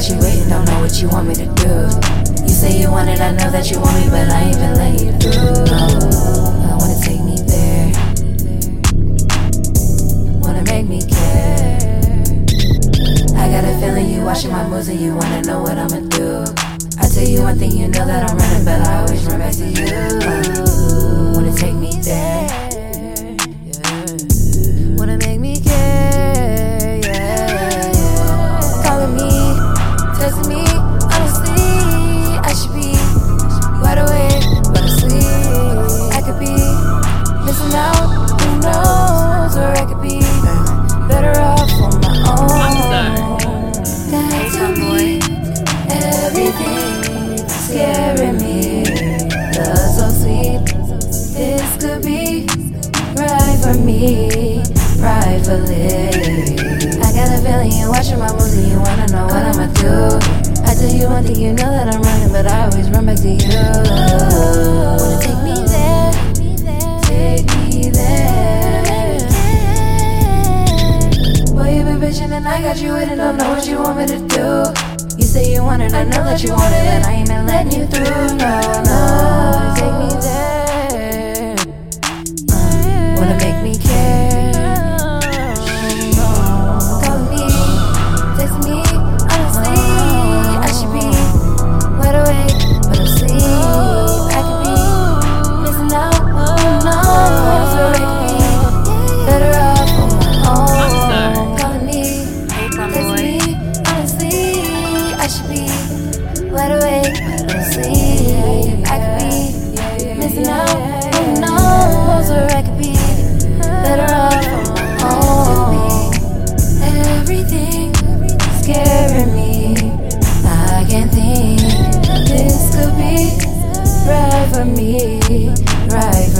what you want me to do. You say you want it, I know that you want me, but I ain't been letting you through. No, I wanna take me there. Wanna make me care. I got a feeling you watching my moves and you wanna know what I'ma do. I tell you one thing, you know that I'm running, but I always run back to you. Everything scaring me. Love so sweet, this could be right for me, privately. I got a feeling you're watching my moves and you wanna know what I'ma do. I tell you one thing, you know that I'm running, but I always run back to you. Wanna take me there, take me there. Boy, you been bitching and I got you waiting, don't know what you want me to do. You say you want it, I know that you want it, and I ain't been letting you through. No, no, should be wide awake, but i sleep. I could be missing out be better off scaring me. I can't think this could be right for me, right for me.